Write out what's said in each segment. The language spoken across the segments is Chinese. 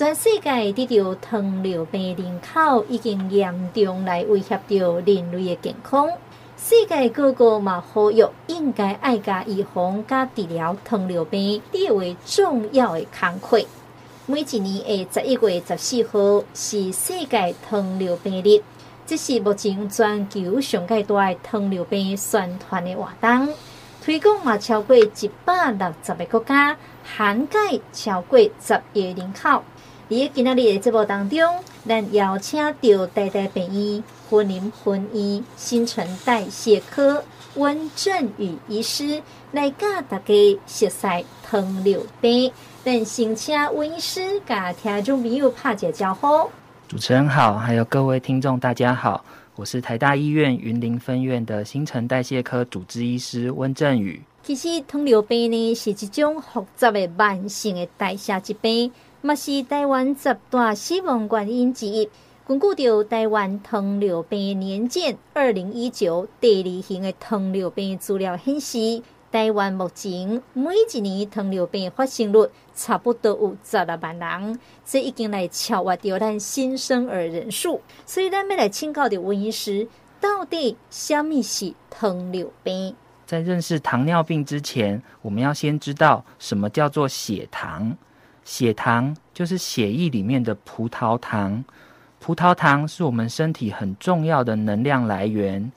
全世界得到糖尿病人口已经严重来威胁到人类的健康。世界各国嘛呼吁应该爱加预防加治疗糖尿病列为重要的工作。每一年的十一月十四号是世界糖尿病日，这是目前全球上界大的糖尿病宣传的活动，推广嘛超过一百六十个国家，涵盖超过十亿人口。在今仔日的节目当中，咱邀请到台大病院云林分院新陈代谢科温振宇医师来教大家熟悉糖尿病。咱先请温医师甲听众朋友拍一招呼。主持人好，还有各位听众大家好，我是台大医院云林分院的新陈代谢科主治医师温振宇。其实糖尿病呢是一种复杂的慢性的代谢疾病。嘛是台湾十大死亡原因之一。根据着台湾糖尿病年鉴二零一九第二型的糖尿病资料显示，台湾目前每一年糖尿病发生率差不多有十六万人，这已经来超越掉咱新生儿人数。所以，咱要来请教的温医师，到底什么是糖尿病？在认识糖尿病之前，我们要先知道什么叫做血糖。血糖就是血液里面的葡萄糖，葡萄糖是我们身体很重要的能量来源。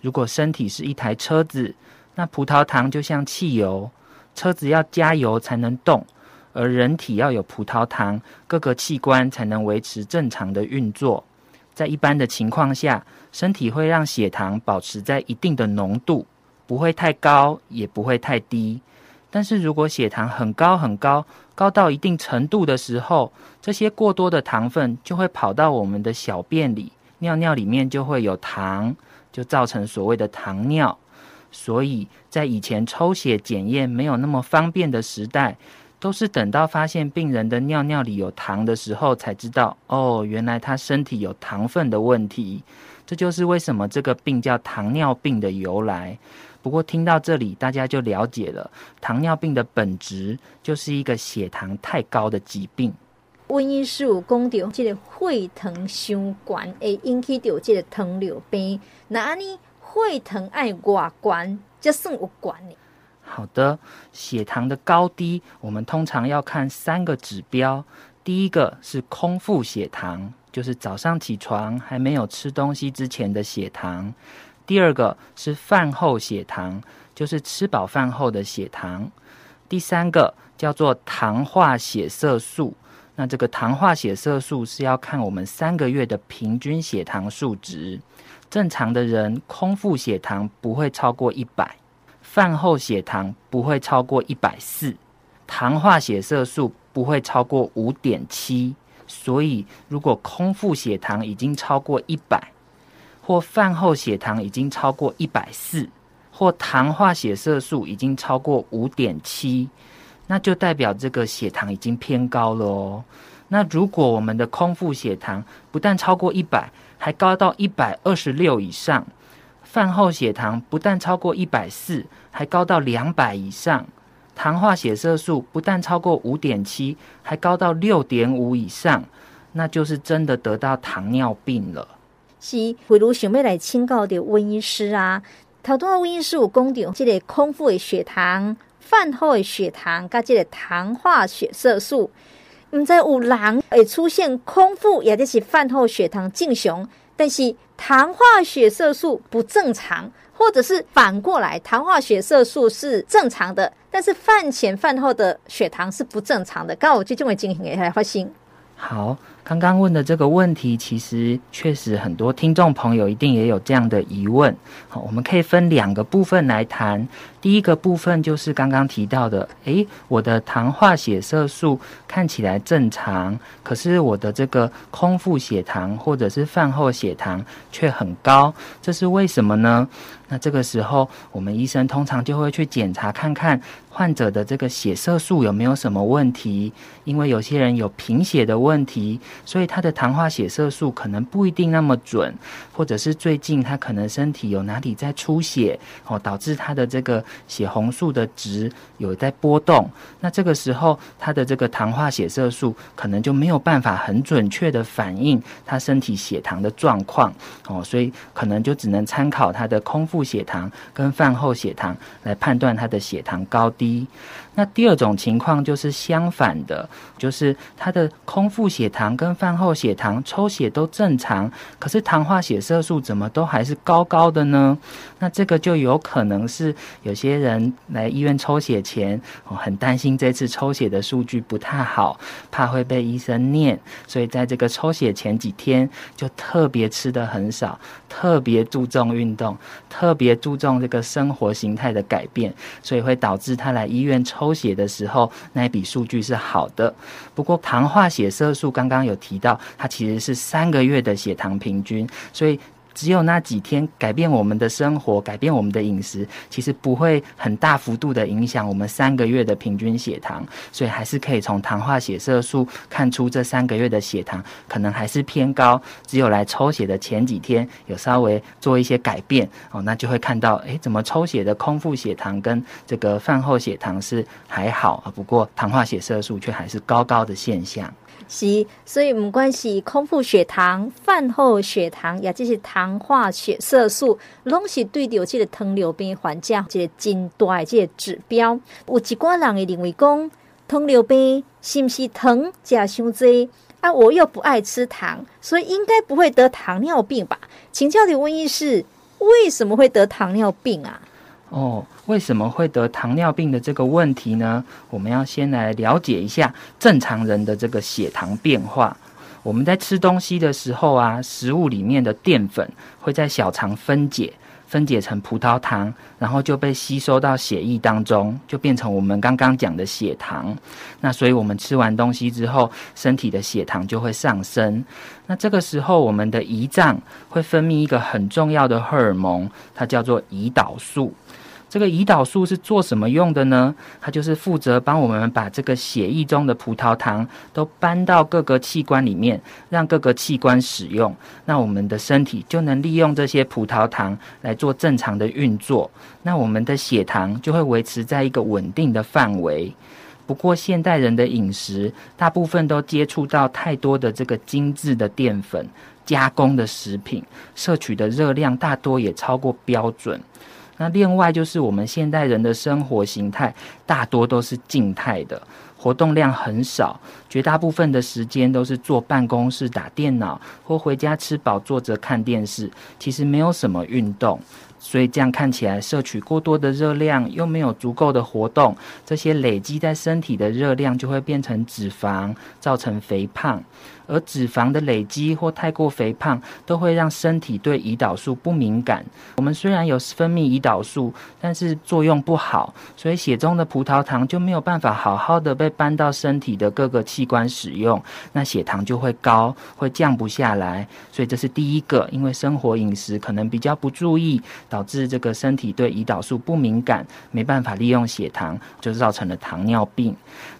如果身体是一台车子，那葡萄糖就像汽油，车子要加油才能动，而人体要有葡萄糖，各个器官才能维持正常的运作。在一般的情况下，身体会让血糖保持在一定的浓度，不会太高，也不会太低。但是如果血糖很高很高，高到一定程度的时候，这些过多的糖分就会跑到我们的小便里，尿尿里面就会有糖，就造成所谓的糖尿。所以在以前抽血检验没有那么方便的时代，都是等到发现病人的尿尿里有糖的时候，才知道哦，原来他身体有糖分的问题。这就是为什么这个病叫糖尿病的由来。不过听到这里，大家就了解了，糖尿病的本质就是一个血糖太高的疾病。温医师有讲到，这个血糖伤高会引起到这个糖尿病。那你血糖爱多高才算有关呢？好的，血糖的高低，我们通常要看三个指标。第一个是空腹血糖，就是早上起床还没有吃东西之前的血糖。第二个是饭后血糖，就是吃饱饭后的血糖。第三个叫做糖化血色素，那这个糖化血色素是要看我们三个月的平均血糖数值。正常的人空腹血糖不会超过一百，饭后血糖不会超过一百四，糖化血色素不会超过五点七。所以如果空腹血糖已经超过一百，或饭后血糖已经超过一百四，或糖化血色素已经超过五点七，那就代表这个血糖已经偏高了哦。那如果我们的空腹血糖不但超过一百，还高到一百二十六以上，饭后血糖不但超过一百四，还高到两百以上，糖化血色素不但超过五点七，还高到六点五以上，那就是真的得到糖尿病了。是，比如想要来请教的温医师啊，头拄仔温医师有讲到，这个空腹的血糖、饭后的血糖，加这个糖化血色素，毋知有人会出现空腹也就是饭后血糖正常，但是糖化血色素不正常，或者是反过来，糖化血色素是正常的，但是饭前饭后的血糖是不正常的，刚好就这么进行一下发生。好。刚刚问的这个问题，其实确实很多听众朋友一定也有这样的疑问。好，我们可以分两个部分来谈。第一个部分就是刚刚提到的，诶，我的糖化血色素看起来正常，可是我的这个空腹血糖或者是饭后血糖却很高，这是为什么呢？那这个时候，我们医生通常就会去检查看看患者的这个血色素有没有什么问题，因为有些人有贫血的问题，所以他的糖化血色素可能不一定那么准，或者是最近他可能身体有哪里在出血哦，导致他的这个血红素的值有在波动。那这个时候他的这个糖化血色素可能就没有办法很准确的反映他身体血糖的状况哦，所以可能就只能参考他的空腹血糖跟饭后血糖来判断他的血糖高低。那第二种情况就是相反的，就是他的空腹血糖跟饭后血糖抽血都正常，可是糖化血色素怎么都还是高高的呢？那这个就有可能是有些人来医院抽血前，很担心这次抽血的数据不太好，怕会被医生念，所以在这个抽血前几天就特别吃得很少，特别注重运动，特别注重这个生活形态的改变，所以会导致他来医院抽。抽血的时候，那一笔数据是好的。不过，糖化血色素刚刚有提到，它其实是三个月的血糖平均，所以。只有那几天改变我们的生活，改变我们的饮食，其实不会很大幅度的影响我们三个月的平均血糖，所以还是可以从糖化血色素看出这三个月的血糖可能还是偏高。只有来抽血的前几天有稍微做一些改变哦，那就会看到，诶，怎么抽血的空腹血糖跟这个饭后血糖是还好啊，不过糖化血色素却还是高高的现象。是，所以不管是空腹血糖、饭后血糖，也就是糖化血色素，拢是对着这个糖尿病患者一个真大的这个指标。有一寡人会认为讲，糖尿病是不是糖食伤多啊？我又不爱吃糖，所以应该不会得糖尿病吧？请教的问题是，为什么会得糖尿病啊？哦，为什么会得糖尿病的这个问题呢？我们要先来了解一下正常人的这个血糖变化。我们在吃东西的时候啊，食物里面的淀粉会在小肠分解，分解成葡萄糖，然后就被吸收到血液当中，就变成我们刚刚讲的血糖。那所以我们吃完东西之后，身体的血糖就会上升。那这个时候，我们的胰脏会分泌一个很重要的荷尔蒙，它叫做胰岛素。这个胰岛素是做什么用的呢？它就是负责帮我们把这个血液中的葡萄糖都搬到各个器官里面，让各个器官使用。那我们的身体就能利用这些葡萄糖来做正常的运作。那我们的血糖就会维持在一个稳定的范围。不过现代人的饮食大部分都接触到太多的这个精致的淀粉、加工的食品，摄取的热量大多也超过标准。那另外就是我们现代人的生活形态大多都是静态的，活动量很少，绝大部分的时间都是坐办公室打电脑，或回家吃饱坐着看电视，其实没有什么运动。所以这样看起来，摄取过多的热量，又没有足够的活动，这些累积在身体的热量就会变成脂肪，造成肥胖。而脂肪的累积或太过肥胖，都会让身体对胰岛素不敏感。我们虽然有分泌胰岛素，但是作用不好，所以血中的葡萄糖就没有办法好好的被搬到身体的各个器官使用，那血糖就会高，会降不下来。所以这是第一个，因为生活饮食可能比较不注意。导致这个身体对胰岛素不敏感，没办法利用血糖，就造成了糖尿病。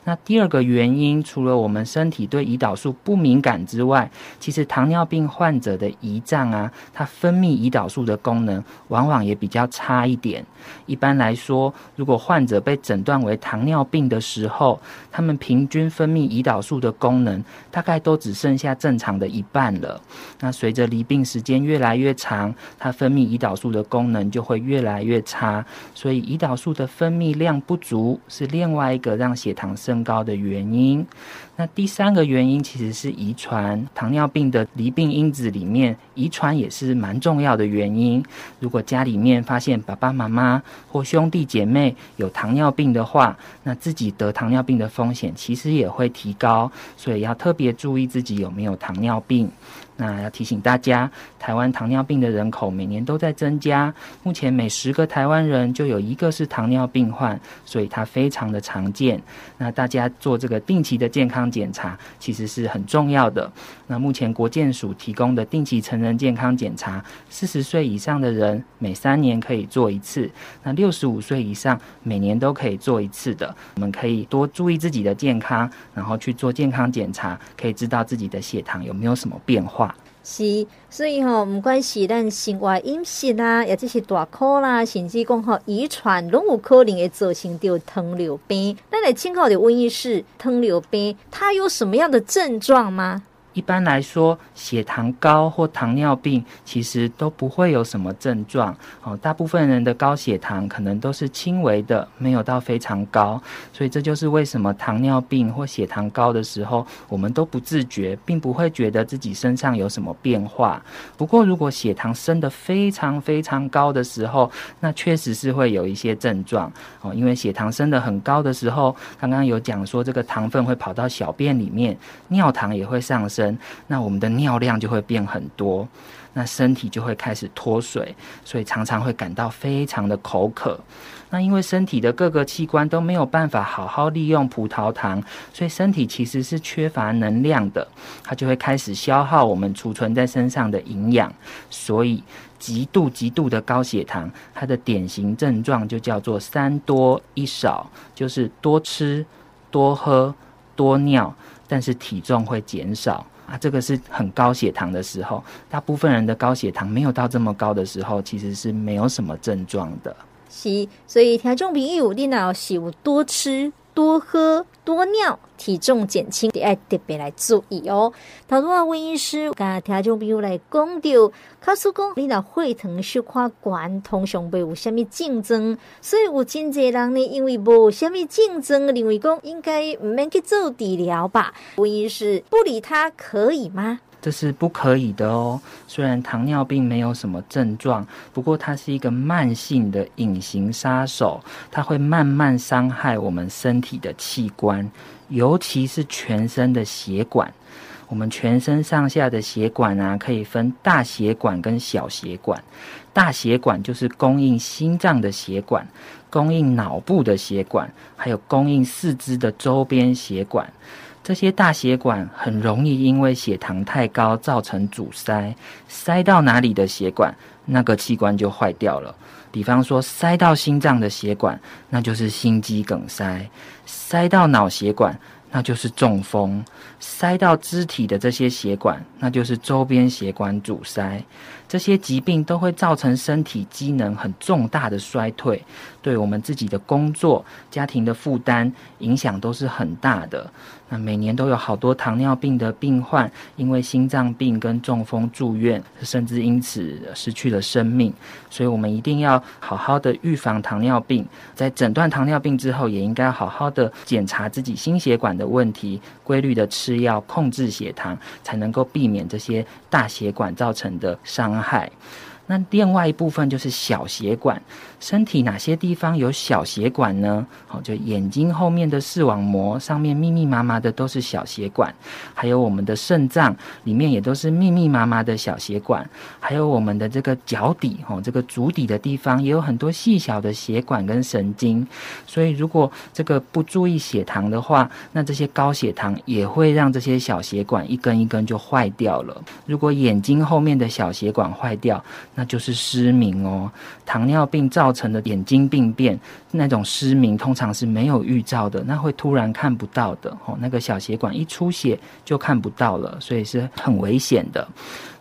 那第二个原因，除了我们身体对胰岛素不敏感之外，其实糖尿病患者的胰脏啊，它分泌胰岛素的功能往往也比较差一点。一般来说，如果患者被诊断为糖尿病的时候，他们平均分泌胰岛素的功能大概都只剩下正常的一半了。那随着离病时间越来越长，它分泌胰岛素的功能就会越来越差。所以，胰岛素的分泌量不足是另外一个让血糖升高的原因。那第三个原因其实是遗传，糖尿病的离病因子里面，遗传也是蛮重要的原因。如果家里面发现爸爸妈妈或兄弟姐妹有糖尿病的话，那自己得糖尿病的风险其实也会提高，所以要特别注意自己有没有糖尿病。那要提醒大家，台湾糖尿病的人口每年都在增加，目前每十个台湾人就有一个是糖尿病患，所以它非常的常见。那大家做这个定期的健康检查其实是很重要的。那目前国健署提供的定期成人健康检查，四十岁以上的人每三年可以做一次，那六十五岁以上每年都可以做一次的。我们可以多注意自己的健康，然后去做健康检查，可以知道自己的血糖有没有什么变化。是，所以吼，毋管是咱生活饮食啦，也就是大考啦，甚至讲吼遗传，拢有可能会造成着糖尿病。咱来请教的问医师，糖尿病它有什么样的症状吗？一般来说，血糖高或糖尿病其实都不会有什么症状哦。大部分人的高血糖可能都是轻微的，没有到非常高。所以这就是为什么糖尿病或血糖高的时候，我们都不自觉，并不会觉得自己身上有什么变化。不过，如果血糖升得非常非常高的时候，那确实是会有一些症状哦。因为血糖升得很高的时候，刚刚有讲说这个糖分会跑到小便里面，尿糖也会上升。那我们的尿量就会变很多，那身体就会开始脱水，所以常常会感到非常的口渴。那因为身体的各个器官都没有办法好好利用葡萄糖，所以身体其实是缺乏能量的，它就会开始消耗我们储存在身上的营养。所以极度极度的高血糖，它的典型症状就叫做三多一少，就是多吃、多喝、多尿，但是体重会减少。啊，这个是很高血糖的时候，大部分人的高血糖没有到这么高的时候，其实是没有什么症状的。是，所以听众朋友，你要是有多吃。多喝多尿，体重减轻，得爱特别来注意哦。头拄仔温医师甲听众朋友来讲到，卡叔讲你若血糖小可悬，通常袂有虾米竞争，所以有真侪人呢，因为无虾米竞争，认为讲应该唔免去做治疗吧。温医师不理他可以吗？这是不可以的哦。虽然糖尿病没有什么症状，不过它是一个慢性的隐形杀手，它会慢慢伤害我们身体的器官，尤其是全身的血管。我们全身上下的血管啊，可以分大血管跟小血管。大血管就是供应心脏的血管，供应脑部的血管，还有供应四肢的周边血管。这些大血管很容易因为血糖太高造成阻塞，塞到哪里的血管，那个器官就坏掉了。比方说塞到心脏的血管，那就是心肌梗塞；塞到脑血管，那就是中风；塞到肢体的这些血管，那就是周边血管阻塞。这些疾病都会造成身体机能很重大的衰退，对我们自己的工作、家庭的负担影响都是很大的。那每年都有好多糖尿病的病患因为心脏病跟中风住院，甚至因此失去了生命。所以，我们一定要好好的预防糖尿病，在诊断糖尿病之后，也应该好好的检查自己心血管的问题，规律的吃药控制血糖，才能够避免这些大血管造成的伤。害那另外一部分就是小血管。身体哪些地方有小血管呢？好，就眼睛后面的视网膜上面密密麻麻的都是小血管，还有我们的肾脏里面也都是密密麻麻的小血管，还有我们的这个脚底哦，这个足底的地方也有很多细小的血管跟神经。所以如果这个不注意血糖的话，那这些高血糖也会让这些小血管一根一根就坏掉了。如果眼睛后面的小血管坏掉，那就是失明哦。糖尿病造造成的眼睛病变，那种失明通常是没有预兆的，那会突然看不到的哦。那个小血管一出血就看不到了，所以是很危险的。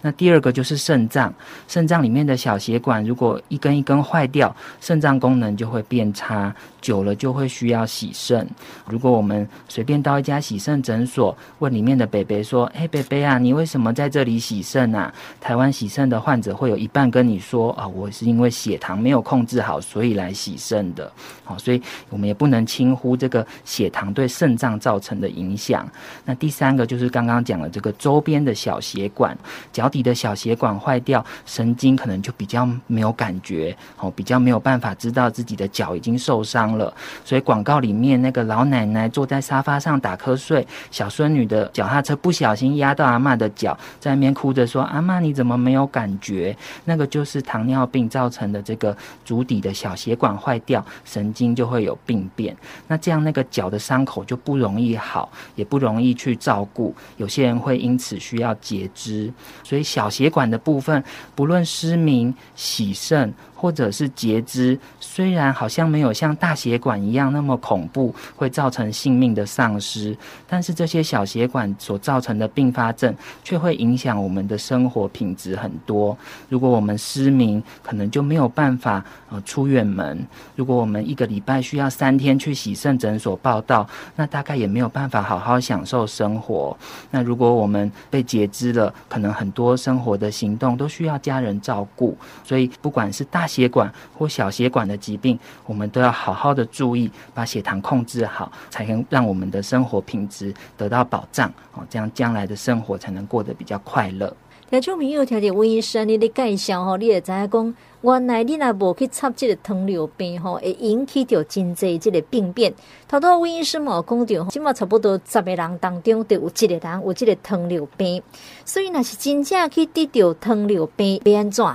那第二个就是肾脏，肾脏里面的小血管如果一根一根坏掉，肾脏功能就会变差，久了就会需要洗肾。如果我们随便到一家洗肾诊所，问里面的北北说：“哎，北北啊，你为什么在这里洗肾啊？”台湾洗肾的患者会有一半跟你说：“啊，我是因为血糖没有控制好，所以来洗肾的。”好，所以我们也不能轻忽这个血糖对肾脏造成的影响。那第三个就是刚刚讲的这个周边的小血管，脚。底的小血管坏掉，神经可能就比较没有感觉，哦，比较没有办法知道自己的脚已经受伤了。所以广告里面那个老奶奶坐在沙发上打瞌睡，小孙女的脚踏车不小心压到阿嬷的脚，在那边哭着说：“阿嬷，你怎么没有感觉？”那个就是糖尿病造成的这个足底的小血管坏掉，神经就会有病变。那这样那个脚的伤口就不容易好，也不容易去照顾。有些人会因此需要截肢。所以小血管的部分，不论失明、洗肾。或者是截肢，虽然好像没有像大血管一样那么恐怖，会造成性命的丧失，但是这些小血管所造成的并发症却会影响我们的生活品质很多。如果我们失明，可能就没有办法呃出远门；如果我们一个礼拜需要三天去洗肾诊所报到，那大概也没有办法好好享受生活。那如果我们被截肢了，可能很多生活的行动都需要家人照顾。所以不管是大血管或小血管的疾病，我们都要好好的注意，把血糖控制好，才能让我们的生活品质得到保障哦。这样将来的生活才能过得比较快乐。听众朋友，听着温医生你的介绍吼，你也知影讲，原来你若无去插这个糖尿病吼，会引起到真济这个病变。头头温医生嘛讲到，起码差不多十个人当中，就有一个人有这个糖尿病。所以，若是真正去得着糖尿病，要安怎？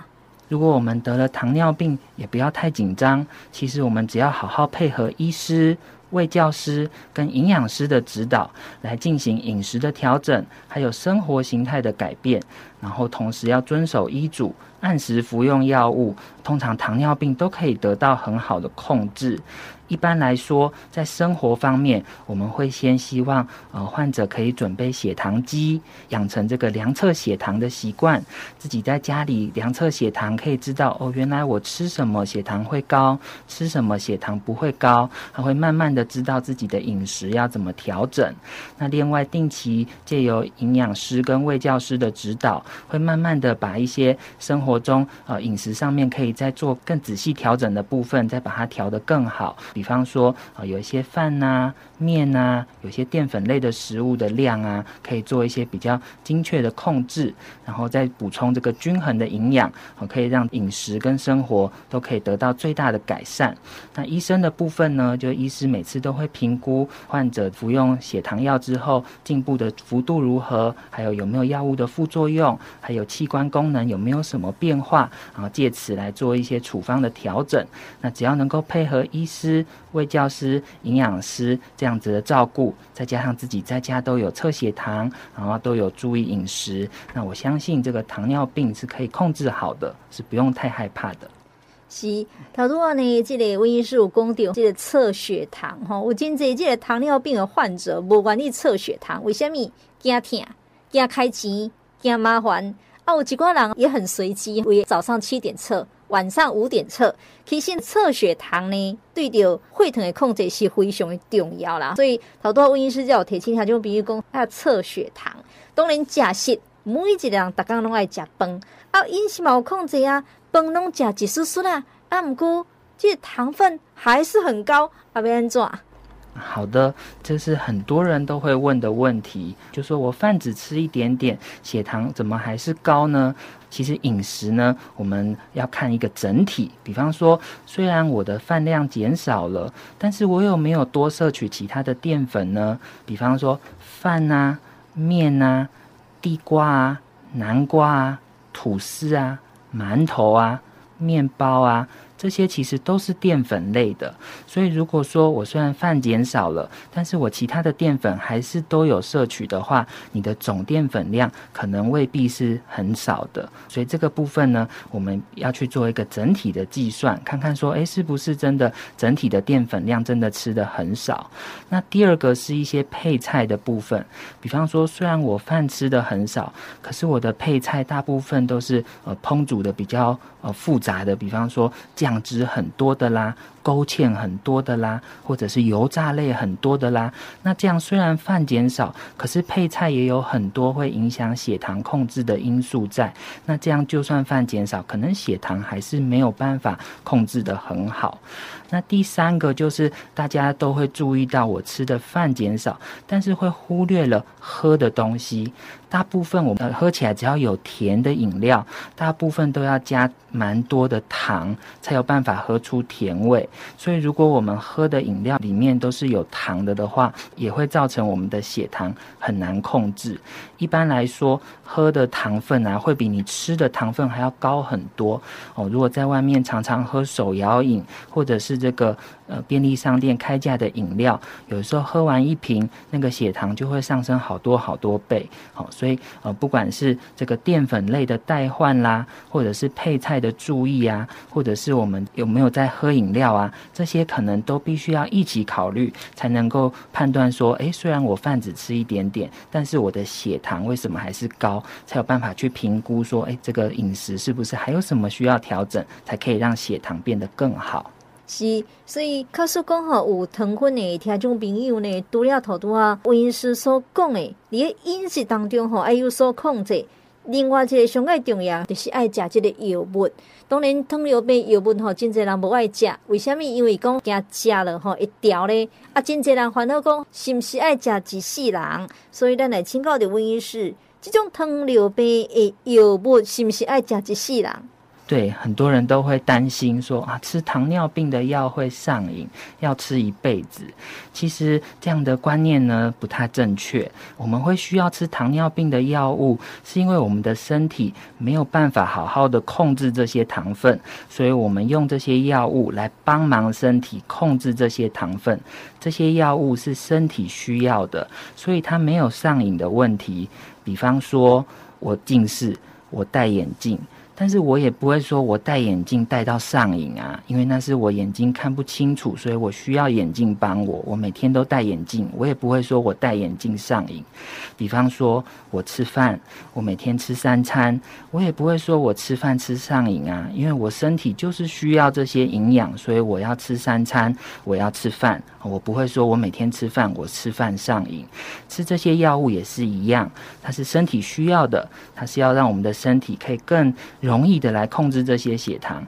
如果我们得了糖尿病，也不要太紧张。其实我们只要好好配合医师、卫教师跟营养师的指导，来进行饮食的调整，还有生活形态的改变，然后同时要遵守医嘱，按时服用药物，通常糖尿病都可以得到很好的控制。一般来说，在生活方面，我们会先希望呃患者可以准备血糖机，养成这个量测血糖的习惯。自己在家里量测血糖，可以知道哦，原来我吃什么血糖会高，吃什么血糖不会高，还会慢慢的知道自己的饮食要怎么调整。那另外，定期借由营养师跟卫教师的指导，会慢慢的把一些生活中呃饮食上面可以再做更仔细调整的部分，再把它调得更好。比比方说，啊，有一些饭呐、面呐，有些淀粉类的食物的量啊，可以做一些比较精确的控制，然后再补充这个均衡的营养，可以让饮食跟生活都可以得到最大的改善。那医生的部分呢，就医师每次都会评估患者服用血糖药之后进步的幅度如何，还有有没有药物的副作用，还有器官功能有没有什么变化，然后借此来做一些处方的调整。那只要能够配合医师。卫教师、营养师这样子的照顾，再加上自己在家都有测血糖，然后都有注意饮食，那我相信这个糖尿病是可以控制好的，是不用太害怕的。是，头拄啊呢，这个温医师有讲到，这个测血糖哈，有真济这个糖尿病的患者不愿意测血糖，为什么？惊痛、惊开钱、惊麻烦。啊，有几挂人也很随机，为早上七点测。晚上五点测，其实测血糖呢，对着血糖的控制是非常的重要啦。所以头多温医师叫我提醒下，就比如讲要测血糖。当然假设每一个人大家拢爱食饭，啊饮食嘛有控制啊，饭拢食一丝丝啦，啊毋过这糖分还是很高，啊要安怎？好的，这是很多人都会问的问题，就说我饭只吃一点点，血糖怎么还是高呢？其实饮食呢，我们要看一个整体。比方说，虽然我的饭量减少了，但是我有没有多摄取其他的淀粉呢？比方说饭啊、面啊、地瓜啊、南瓜啊、吐司啊、馒头啊、面包啊。这些其实都是淀粉类的，所以如果说我虽然饭减少了，但是我其他的淀粉还是都有摄取的话，你的总淀粉量可能未必是很少的。所以这个部分呢，我们要去做一个整体的计算，看看说，诶，是不是真的整体的淀粉量真的吃得很少？那第二个是一些配菜的部分，比方说，虽然我饭吃得很少，可是我的配菜大部分都是呃烹煮的比较呃复杂的，比方说养殖很多的啦，勾芡很多的啦，或者是油炸类很多的啦。那这样虽然饭减少，可是配菜也有很多会影响血糖控制的因素在。那这样就算饭减少，可能血糖还是没有办法控制得很好。那第三个就是大家都会注意到，我吃的饭减少，但是会忽略了喝的东西。大部分我们喝起来只要有甜的饮料，大部分都要加蛮多的糖，才有办法喝出甜味。所以如果我们喝的饮料里面都是有糖的的话，也会造成我们的血糖很难控制。一般来说，喝的糖分啊，会比你吃的糖分还要高很多哦。如果在外面常常喝手摇饮，或者是这个呃便利商店开价的饮料，有时候喝完一瓶，那个血糖就会上升好多好多倍。好，所以呃，不管是这个淀粉类的代换啦，或者是配菜的注意啊，或者是我们有没有在喝饮料啊，这些可能都必须要一起考虑，才能够判断说，诶，虽然我饭只吃一点点，但是我的血糖为什么还是高？才有办法去评估说，诶，这个饮食是不是还有什么需要调整，才可以让血糖变得更好。是，所以确实讲吼，有糖分的听众朋友呢，除了头拄啊，温医师所讲的，你饮食当中吼，爱有所控制。另外一个上个重要，就是爱食这个药物。当然，糖尿病药物吼，真侪人无爱食。为什么？因为讲惊食了吼一条咧，啊，真侪人烦恼讲，是毋是爱食一世人？所以咱来请教的温医师，这种糖尿病的药物是毋是爱食一世人？对，很多人都会担心说啊，吃糖尿病的药会上瘾，要吃一辈子。其实这样的观念呢，不太正确。我们会需要吃糖尿病的药物，是因为我们的身体没有办法好好的控制这些糖分，所以我们用这些药物来帮忙身体控制这些糖分。这些药物是身体需要的，所以它没有上瘾的问题。比方说，我近视，我戴眼镜。但是我也不会说我戴眼镜戴到上瘾啊，因为那是我眼睛看不清楚，所以我需要眼镜帮我。我每天都戴眼镜，我也不会说我戴眼镜上瘾。比方说我吃饭，我每天吃三餐，我也不会说我吃饭吃上瘾啊，因为我身体就是需要这些营养，所以我要吃三餐，我要吃饭。我不会说我每天吃饭，我吃饭上瘾。吃这些药物也是一样，它是身体需要的，它是要让我们的身体可以更。容易的来控制这些血糖，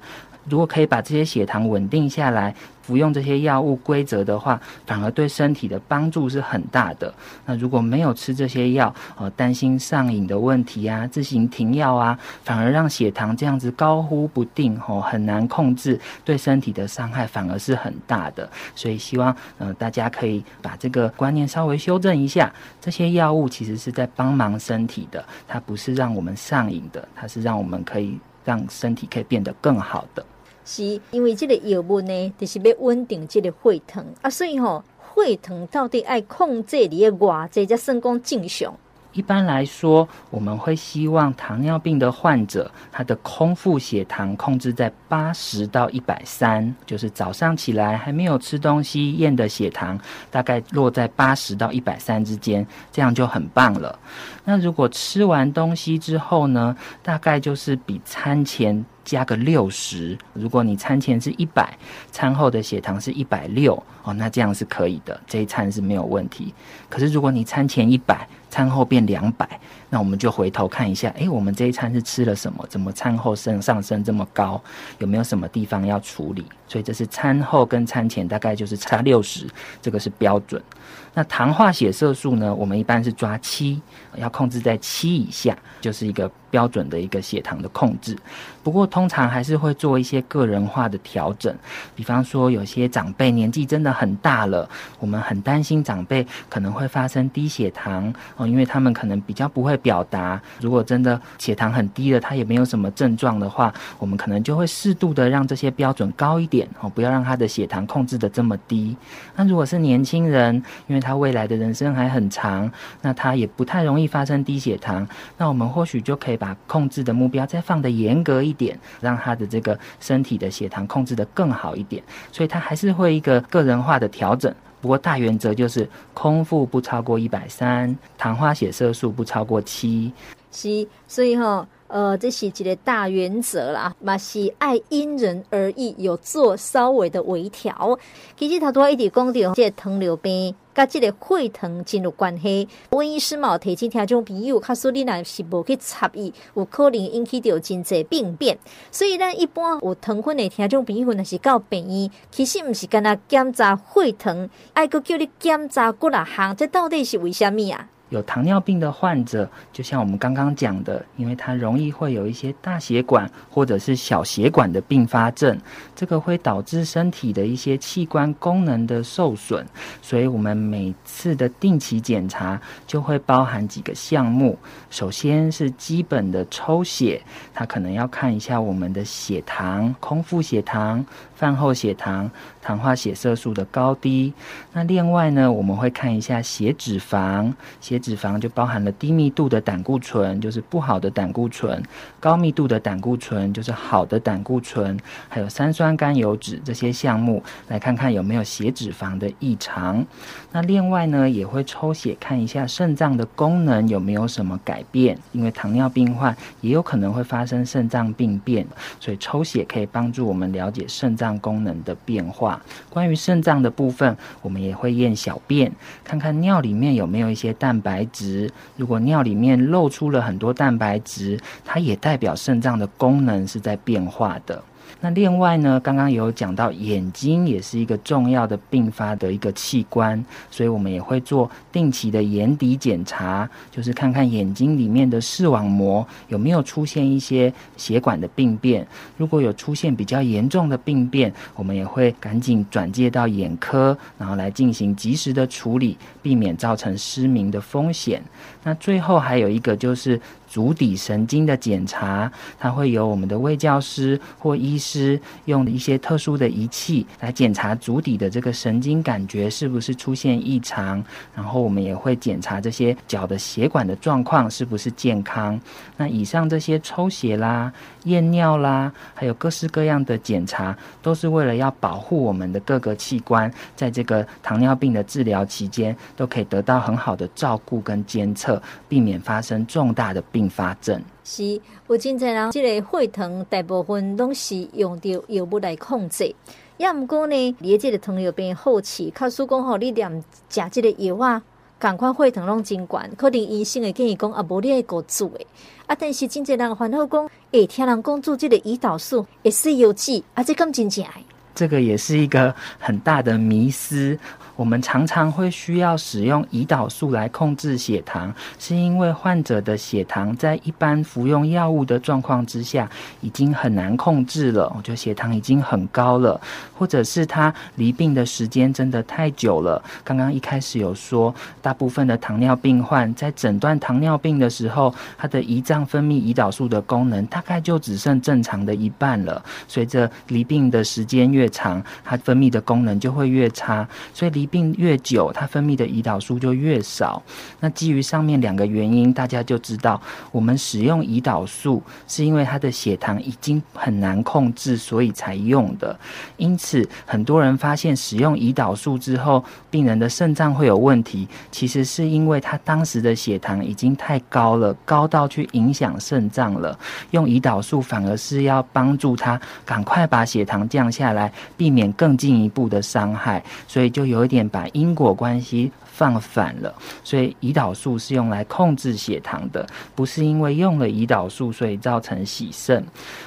如果可以把这些血糖稳定下来，服用这些药物规则的话，反而对身体的帮助是很大的。那如果没有吃这些药，呃，担心上瘾的问题啊，自行停药啊，反而让血糖这样子高忽不定，哦，很难控制，对身体的伤害反而是很大的。所以希望呃大家可以把这个观念稍微修正一下，这些药物其实是在帮忙身体的，它不是让我们上瘾的，它是让我们可以。让身体可以变得更好的，是因为这个药物呢，就是要稳定这个血糖啊，所以吼、哦，血糖到底爱控制你的偌济才算讲正常。一般来说，我们会希望糖尿病的患者，他的空腹血糖控制在八十到一百三，就是早上起来还没有吃东西验的血糖，大概落在八十到一百三之间，这样就很棒了。那如果吃完东西之后呢，大概就是比餐前加个六十。如果你餐前是一百，餐后的血糖是一百六，哦，那这样是可以的，这一餐是没有问题。可是如果你餐前一百，餐后变两百，那我们就回头看一下，诶，我们这一餐是吃了什么？怎么餐后升上升这么高？有没有什么地方要处理？所以这是餐后跟餐前大概就是差六十，这个是标准。那糖化血色素呢？我们一般是抓七，要控制在七以下，就是一个标准的一个血糖的控制。不过通常还是会做一些个人化的调整，比方说有些长辈年纪真的很大了，我们很担心长辈可能会发生低血糖哦，因为他们可能比较不会表达。如果真的血糖很低了，他也没有什么症状的话，我们可能就会适度的让这些标准高一点哦，不要让他的血糖控制的这么低。那如果是年轻人，因为他未来的人生还很长，那他也不太容易发生低血糖。那我们或许就可以把控制的目标再放得严格一点，让他的这个身体的血糖控制得更好一点。所以他还是会一个个人化的调整。不过大原则就是空腹不超过一百三，糖化血色素不超过七。是，所以哈、呃，这是一个大原则啦，嘛是爱因人而异，有做稍微的微调。其实他都一直讲到，这个糖尿病跟这个血糖真有关系。温医师嘛，提醒听众朋友，他说你若是无去插意，有可能引起到真济病变。所以，咱一般有糖分的听众朋友，若是到病院，其实不是干那检查血糖，爱阁叫你检查几啊项，这到底是为虾米啊？有糖尿病的患者，就像我们刚刚讲的，因为它容易会有一些大血管或者是小血管的并发症，这个会导致身体的一些器官功能的受损，所以我们每次的定期检查就会包含几个项目。首先是基本的抽血，它可能要看一下我们的血糖、空腹血糖、饭后血糖、糖化血色素的高低。那另外呢，我们会看一下血脂肪，血脂肪就包含了低密度的胆固醇，就是不好的胆固醇；高密度的胆固醇就是好的胆固醇，还有三酸甘油脂这些项目，来看看有没有血脂肪的异常。那另外呢，也会抽血看一下肾脏的功能有没有什么改变，因为糖尿病患也有可能会发生肾脏病变，所以抽血可以帮助我们了解肾脏。功能的变化。关于肾脏的部分，我们也会验小便，看看尿里面有没有一些蛋白质。如果尿里面漏出了很多蛋白质，它也代代表肾脏的功能是在变化的。那另外呢，刚刚有讲到眼睛也是一个重要的并发的一个器官，所以我们也会做定期的眼底检查，就是看看眼睛里面的视网膜有没有出现一些血管的病变。如果有出现比较严重的病变，我们也会赶紧转介到眼科，然后来进行及时的处理，避免造成失明的风险。那最后还有一个就是。足底神经的检查，它会有我们的卫教师或医师用一些特殊的仪器来检查足底的这个神经感觉是不是出现异常，然后我们也会检查这些脚的血管的状况是不是健康。那以上这些抽血啦、验尿啦，还有各式各样的检查，都是为了要保护我们的各个器官，在这个糖尿病的治疗期间都可以得到很好的照顾跟监测，避免发生重大的并发症。是，有真侪人，这个血糖大部分拢是用到药物来控制。要毋过呢，你这个糖尿病后期，卡叔讲吼，你连食这个药啊，赶快血糖拢真悬，可能医生会建议讲啊，无你爱搁做诶。啊，但是真侪人烦恼讲，诶，听人讲做这个胰岛素会是有剂，啊，这更真正诶。这个也是一个很大的迷思。我们常常会需要使用胰岛素来控制血糖，是因为患者的血糖在一般服用药物的状况之下已经很难控制了。我觉得血糖已经很高了，或者是他离病的时间真的太久了。刚刚一开始有说，大部分的糖尿病患在诊断糖尿病的时候，他的胰脏分泌胰岛素的功能大概就只剩正常的一半了。随着离病的时间越长，它分泌的功能就会越差，所以离病越久，它分泌的胰岛素就越少。那基于上面两个原因，大家就知道，我们使用胰岛素是因为他的血糖已经很难控制，所以才用的。因此，很多人发现使用胰岛素之后，病人的肾脏会有问题，其实是因为他当时的血糖已经太高了，高到去影响肾脏了。用胰岛素反而是要帮助他赶快把血糖降下来，避免更进一步的伤害，所以就有一点。把因果关系放反了，所以胰岛素是用来控制血糖的，不是因为用了胰岛素所以造成洗肾。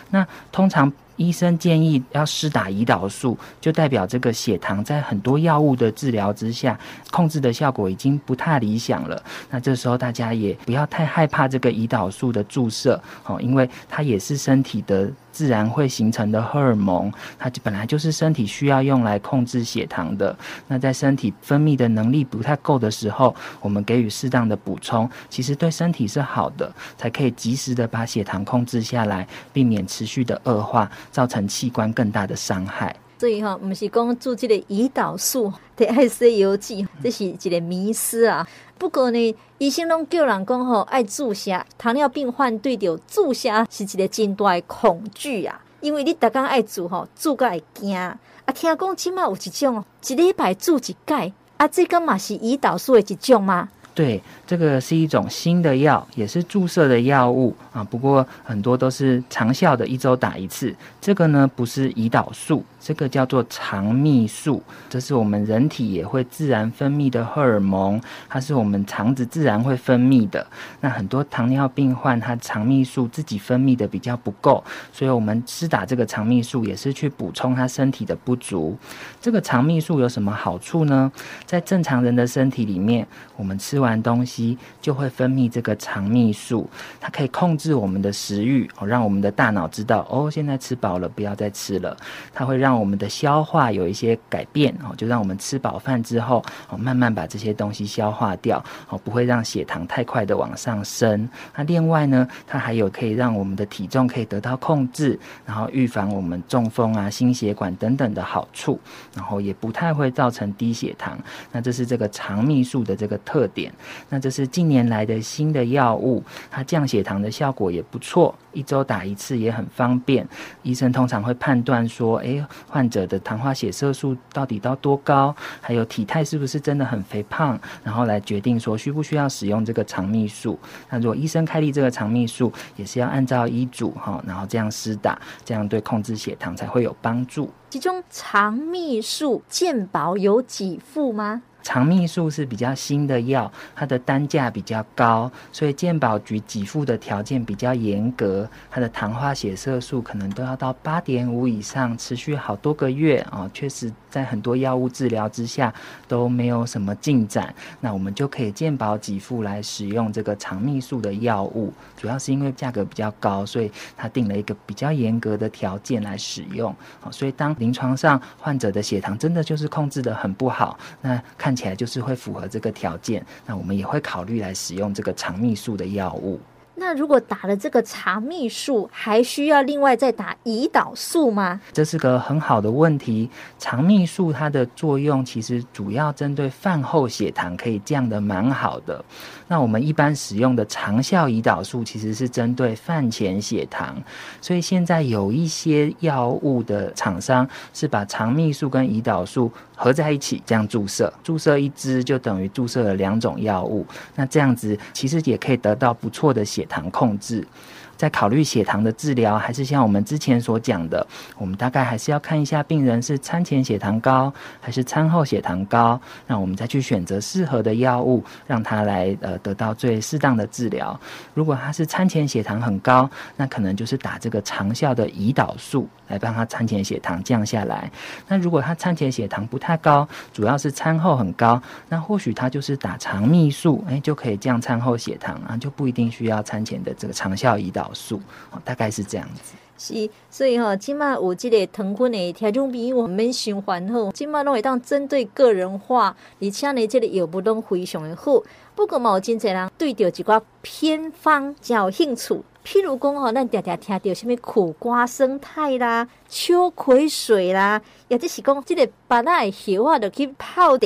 那通常。医生建议要施打胰岛素，就代表这个血糖在很多药物的治疗之下，控制的效果已经不太理想了。那这时候大家也不要太害怕这个胰岛素的注射，哦，因为它也是身体的自然会形成的荷尔蒙，它本来就是身体需要用来控制血糖的。那在身体分泌的能力不太够的时候，我们给予适当的补充，其实对身体是好的，才可以及时的把血糖控制下来，避免持续的恶化。造成器官更大的伤害，所以哈，不是讲注这个胰岛素得爱吃药剂，这是一个迷思啊。不过呢，医生拢叫人讲吼爱注射，糖尿病患对着注射是一个真大的恐惧啊，因为你逐工爱注吼，注个会惊啊。听讲起码有一种，一礼拜注一盖，啊，这个嘛是胰岛素的一种吗？对，这个是一种新的药，也是注射的药物啊。不过很多都是长效的，一周打一次。这个呢，不是胰岛素。这个叫做肠泌素，这是我们人体也会自然分泌的荷尔蒙，它是我们肠子自然会分泌的。那很多糖尿病患，他肠泌素自己分泌的比较不够，所以我们施打这个肠泌素也是去补充他身体的不足。这个肠泌素有什么好处呢？在正常人的身体里面，我们吃完东西就会分泌这个肠泌素，它可以控制我们的食欲，让我们的大脑知道哦，现在吃饱了，不要再吃了。它会让让我们的消化有一些改变哦，就让我们吃饱饭之后哦，慢慢把这些东西消化掉哦，不会让血糖太快的往上升。那另外呢，它还有可以让我们的体重可以得到控制，然后预防我们中风啊、心血管等等的好处，然后也不太会造成低血糖。那这是这个肠泌素的这个特点。那这是近年来的新的药物，它降血糖的效果也不错，一周打一次也很方便。医生通常会判断说，诶，患者的糖化血色素到底到多高，还有体态是不是真的很肥胖，然后来决定说需不需要使用这个肠泌素。那如果医生开立这个肠泌素，也是要按照医嘱哈，然后这样施打，这样对控制血糖才会有帮助。其中肠泌素健保有给付吗？肠泌素是比较新的药，它的单价比较高，所以健保局给付的条件比较严格，它的糖化血色素可能都要到八点五以上，持续好多个月啊，确实在很多药物治疗之下都没有什么进展，那我们就可以健保给付来使用这个肠泌素的药物，主要是因为价格比较高，所以它定了一个比较严格的条件来使用，好所以当临床上患者的血糖真的就是控制得很不好，那看。看起来就是会符合这个条件，那我们也会考虑来使用这个肠泌素的药物。那如果打了这个肠泌素，还需要另外再打胰岛素吗？这是个很好的问题。肠泌素它的作用其实主要针对饭后血糖可以降得蛮好的。那我们一般使用的长效胰岛素其实是针对饭前血糖，所以现在有一些药物的厂商是把肠泌素跟胰岛素合在一起这样注射，注射一支就等于注射了两种药物。那这样子其实也可以得到不错的血糖控制。在考虑血糖的治疗，还是像我们之前所讲的，我们大概还是要看一下病人是餐前血糖高还是餐后血糖高，那我们再去选择适合的药物，让他来呃得到最适当的治疗。如果他是餐前血糖很高，那可能就是打这个长效的胰岛素来帮他餐前血糖降下来。那如果他餐前血糖不太高，主要是餐后很高，那或许他就是打肠泌素，哎，就可以降餐后血糖啊，就不一定需要餐前的这个长效胰岛素。大概是这样子。是，所以哈，今麦有这个糖分的调种比我们循环好，今麦拢会当针对个人化，而且呢，这个药物拢非常的好。不过嘛，有真侪人对着一寡偏方较有兴趣，譬如讲吼，咱常常听到什物苦瓜生态啦、秋葵水啦，也就是讲即个把那叶啊，落去泡茶，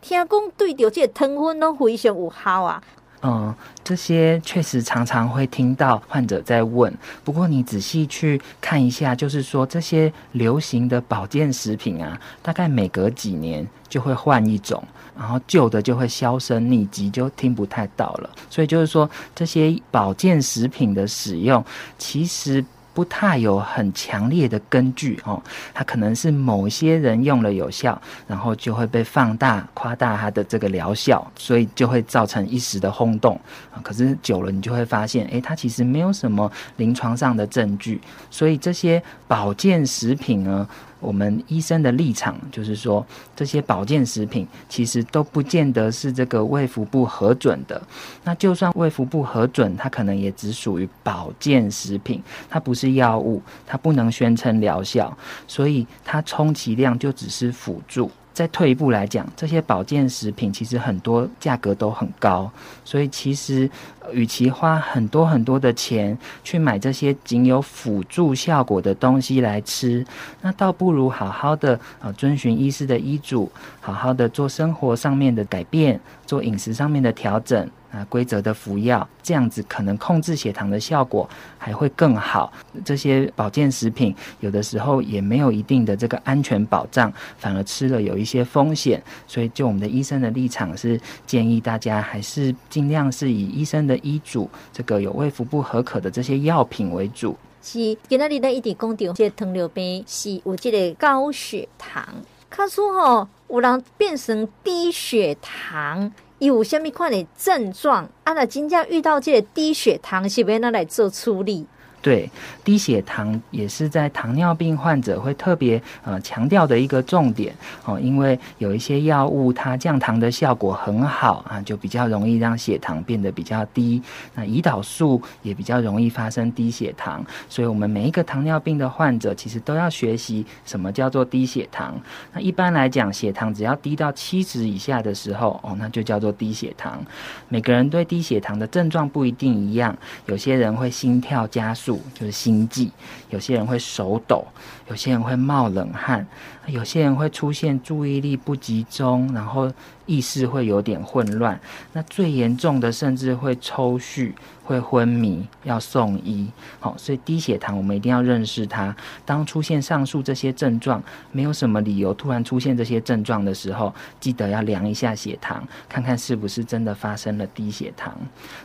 听讲对着即个糖分拢非常有效啊。嗯，这些确实常常会听到患者在问。不过你仔细去看一下，就是说这些流行的保健食品啊，大概每隔几年就会换一种，然后旧的就会销声匿迹，就听不太到了。所以就是说，这些保健食品的使用，其实。不太有很强烈的根据哦，它可能是某些人用了有效，然后就会被放大、夸大它的这个疗效，所以就会造成一时的轰动啊。可是久了，你就会发现，诶，它其实没有什么临床上的证据，所以这些保健食品呢。我们医生的立场就是说，这些保健食品其实都不见得是这个卫福部核准的。那就算卫福部核准，它可能也只属于保健食品，它不是药物，它不能宣称疗效，所以它充其量就只是辅助。再退一步来讲，这些保健食品其实很多价格都很高，所以其实与其花很多很多的钱去买这些仅有辅助效果的东西来吃，那倒不如好好的啊遵循医师的医嘱，好好的做生活上面的改变，做饮食上面的调整。啊，规则的服药，这样子可能控制血糖的效果还会更好。这些保健食品有的时候也没有一定的这个安全保障，反而吃了有一些风险。所以，就我们的医生的立场是建议大家还是尽量是以医生的医嘱，这个有卫福部合可的这些药品为主。是，今仔日呢一直讲到，这糖尿病是有这个高血糖，卡说吼有人变成低血糖。有虾米款的症状？啊，那真正遇到这个低血糖，是要哪来做处理？对，低血糖也是在糖尿病患者会特别呃强调的一个重点哦，因为有一些药物它降糖的效果很好啊，就比较容易让血糖变得比较低。那胰岛素也比较容易发生低血糖，所以我们每一个糖尿病的患者其实都要学习什么叫做低血糖。那一般来讲，血糖只要低到七十以下的时候，哦，那就叫做低血糖。每个人对低血糖的症状不一定一样，有些人会心跳加速。就是心悸，有些人会手抖，有些人会冒冷汗，有些人会出现注意力不集中，然后意识会有点混乱。那最严重的甚至会抽搐。会昏迷，要送医。好，所以低血糖我们一定要认识它。当出现上述这些症状，没有什么理由突然出现这些症状的时候，记得要量一下血糖，看看是不是真的发生了低血糖。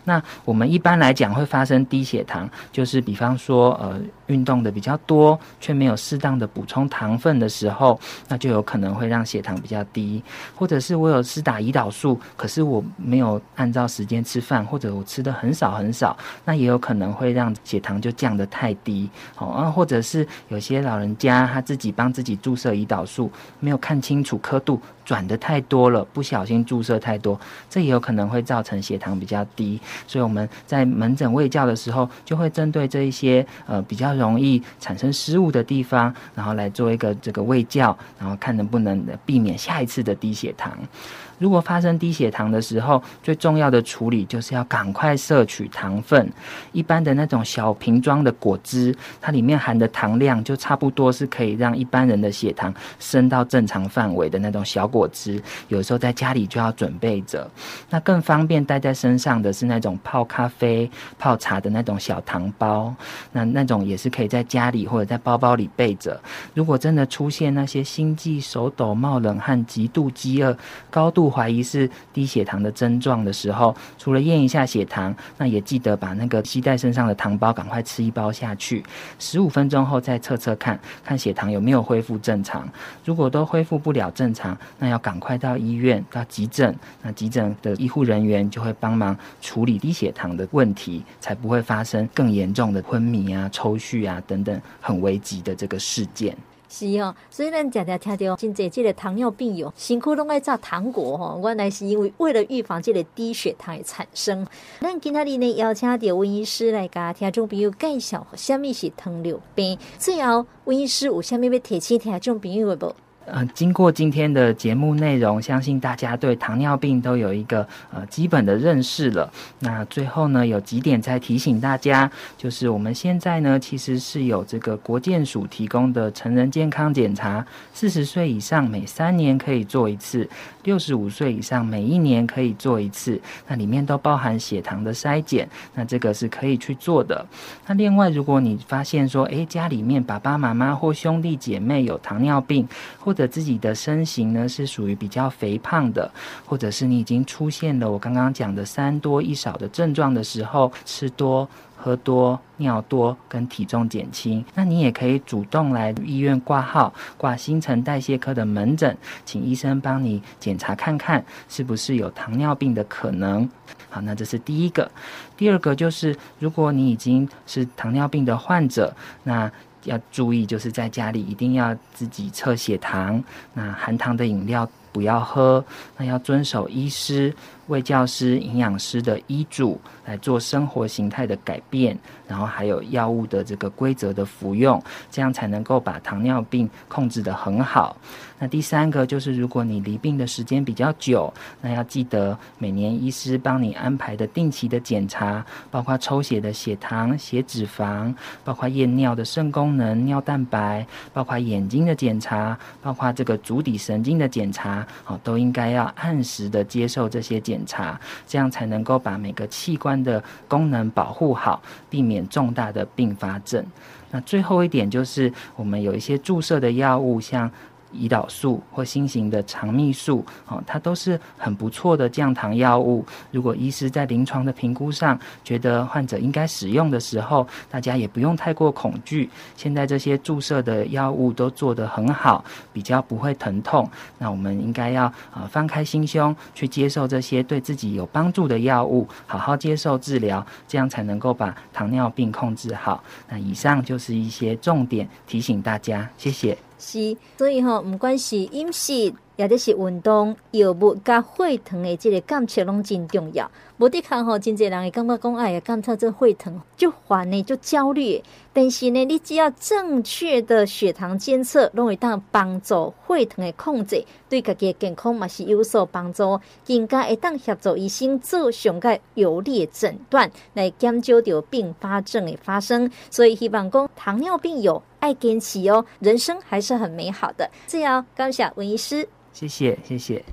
那我们一般来讲会发生低血糖，就是比方说，呃，运动的比较多，却没有适当的补充糖分的时候，那就有可能会让血糖比较低。或者是我有施打胰岛素，可是我没有按照时间吃饭，或者我吃的很少很少。那也有可能会让血糖就降得太低，哦，啊，或者是有些老人家他自己帮自己注射胰岛素，没有看清楚刻度，转得太多了，不小心注射太多，这也有可能会造成血糖比较低。所以我们在门诊卫教的时候，就会针对这一些呃比较容易产生失误的地方，然后来做一个这个喂教，然后看能不能避免下一次的低血糖。如果发生低血糖的时候，最重要的处理就是要赶快摄取糖分。一般的那种小瓶装的果汁，它里面含的糖量就差不多是可以让一般人的血糖升到正常范围的那种小果汁。有时候在家里就要准备着。那更方便带在身上的是那种泡咖啡、泡茶的那种小糖包。那那种也是可以在家里或者在包包里备着。如果真的出现那些心悸、手抖、冒冷汗、极度饥饿、高度怀疑是低血糖的症状的时候，除了验一下血糖，那也记得把那个携带身上的糖包赶快吃一包下去。十五分钟后再测测看，看血糖有没有恢复正常。如果都恢复不了正常，那要赶快到医院到急诊。那急诊的医护人员就会帮忙处理低血糖的问题，才不会发生更严重的昏迷啊、抽搐啊等等很危急的这个事件。是哦，所以咱常常听到真济这个糖尿病友，辛苦拢爱炸糖果吼，原来是因为为了预防这个低血糖的产生。咱今天呢邀请到温医师来甲听众朋友介绍什么是糖尿病。最后，温医师有啥物要提醒听众朋友的无无？呃，经过今天的节目内容，相信大家对糖尿病都有一个呃基本的认识了。那最后呢，有几点再提醒大家，就是我们现在呢，其实是有这个国健署提供的成人健康检查，四十岁以上每三年可以做一次，六十五岁以上每一年可以做一次。那里面都包含血糖的筛检，那这个是可以去做的。那另外，如果你发现说，诶，家里面爸爸妈妈或兄弟姐妹有糖尿病，或者自己的身形呢是属于比较肥胖的，或者是你已经出现了我刚刚讲的三多一少的症状的时候，吃多、喝多、尿多跟体重减轻，那你也可以主动来医院挂号，挂新陈代谢科的门诊，请医生帮你检查看看是不是有糖尿病的可能。好，那这是第一个。第二个就是如果你已经是糖尿病的患者，那要注意，就是在家里一定要自己测血糖，那含糖的饮料不要喝，那要遵守医师。为教师、营养师的医嘱来做生活形态的改变，然后还有药物的这个规则的服用，这样才能够把糖尿病控制得很好。那第三个就是，如果你离病的时间比较久，那要记得每年医师帮你安排的定期的检查，包括抽血的血糖、血脂肪，包括验尿的肾功能、尿蛋白，包括眼睛的检查，包括这个足底神经的检查，好，都应该要按时的接受这些检。检查，这样才能够把每个器官的功能保护好，避免重大的并发症。那最后一点就是，我们有一些注射的药物，像胰岛素或新型的肠泌素，哦，它都是很不错的降糖药物。如果医师在临床的评估上觉得患者应该使用的时候，大家也不用太过恐惧。现在这些注射的药物都做得很好，比较不会疼痛。那我们应该要啊放开心胸去接受这些对自己有帮助的药物，好好接受治疗，这样才能够把糖尿病控制好。那以上就是一些重点提醒大家，谢谢。是，所以吼，不管是饮食，也得是运动，药物加血糖的这个监测拢真重要。无得看吼，真侪人会感觉讲，哎呀，监测这血糖就烦呢，就焦虑。但是呢，你只要正确的血糖监测，拢会当帮助血糖的控制，对家己的健康嘛是有所帮助。更加会当协助医生做上个有力的诊断，来减少掉并发症的发生。所以希望讲糖尿病友爱坚持哦，人生还是很美好的。这样，感谢文医师，谢谢，谢谢。